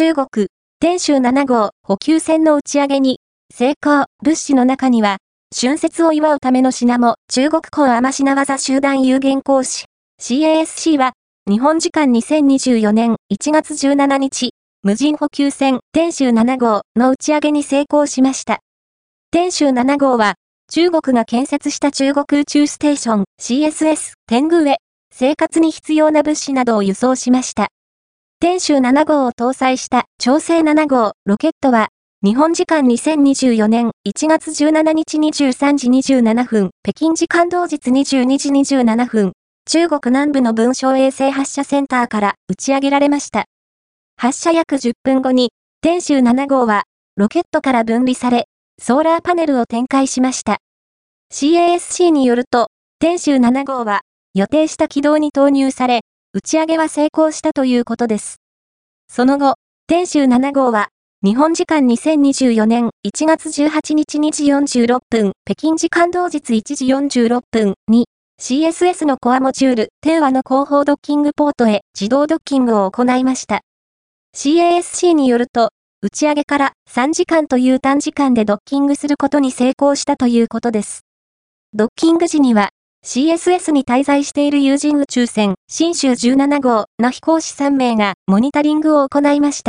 中国、天舟7号補給船の打ち上げに、成功、物資の中には、春節を祝うための品も中国港天品技集団有限講師 CASC は日本時間2024年1月17日無人補給船天舟7号の打ち上げに成功しました。天舟7号は中国が建設した中国宇宙ステーション CSS 天狗へ生活に必要な物資などを輸送しました。天舟7号を搭載した調整7号ロケットは日本時間2024年1月17日23時27分、北京時間同日22時27分、中国南部の文章衛星発射センターから打ち上げられました。発射約10分後に、天舟7号は、ロケットから分離され、ソーラーパネルを展開しました。CASC によると、天舟7号は、予定した軌道に投入され、打ち上げは成功したということです。その後、天舟7号は、日本時間2024年1月18日2時46分、北京時間同日1時46分に CSS のコアモジュール、天和の後方ドッキングポートへ自動ドッキングを行いました。CASC によると、打ち上げから3時間という短時間でドッキングすることに成功したということです。ドッキング時には、CSS に滞在している有人宇宙船、新州17号の飛行士3名がモニタリングを行いました。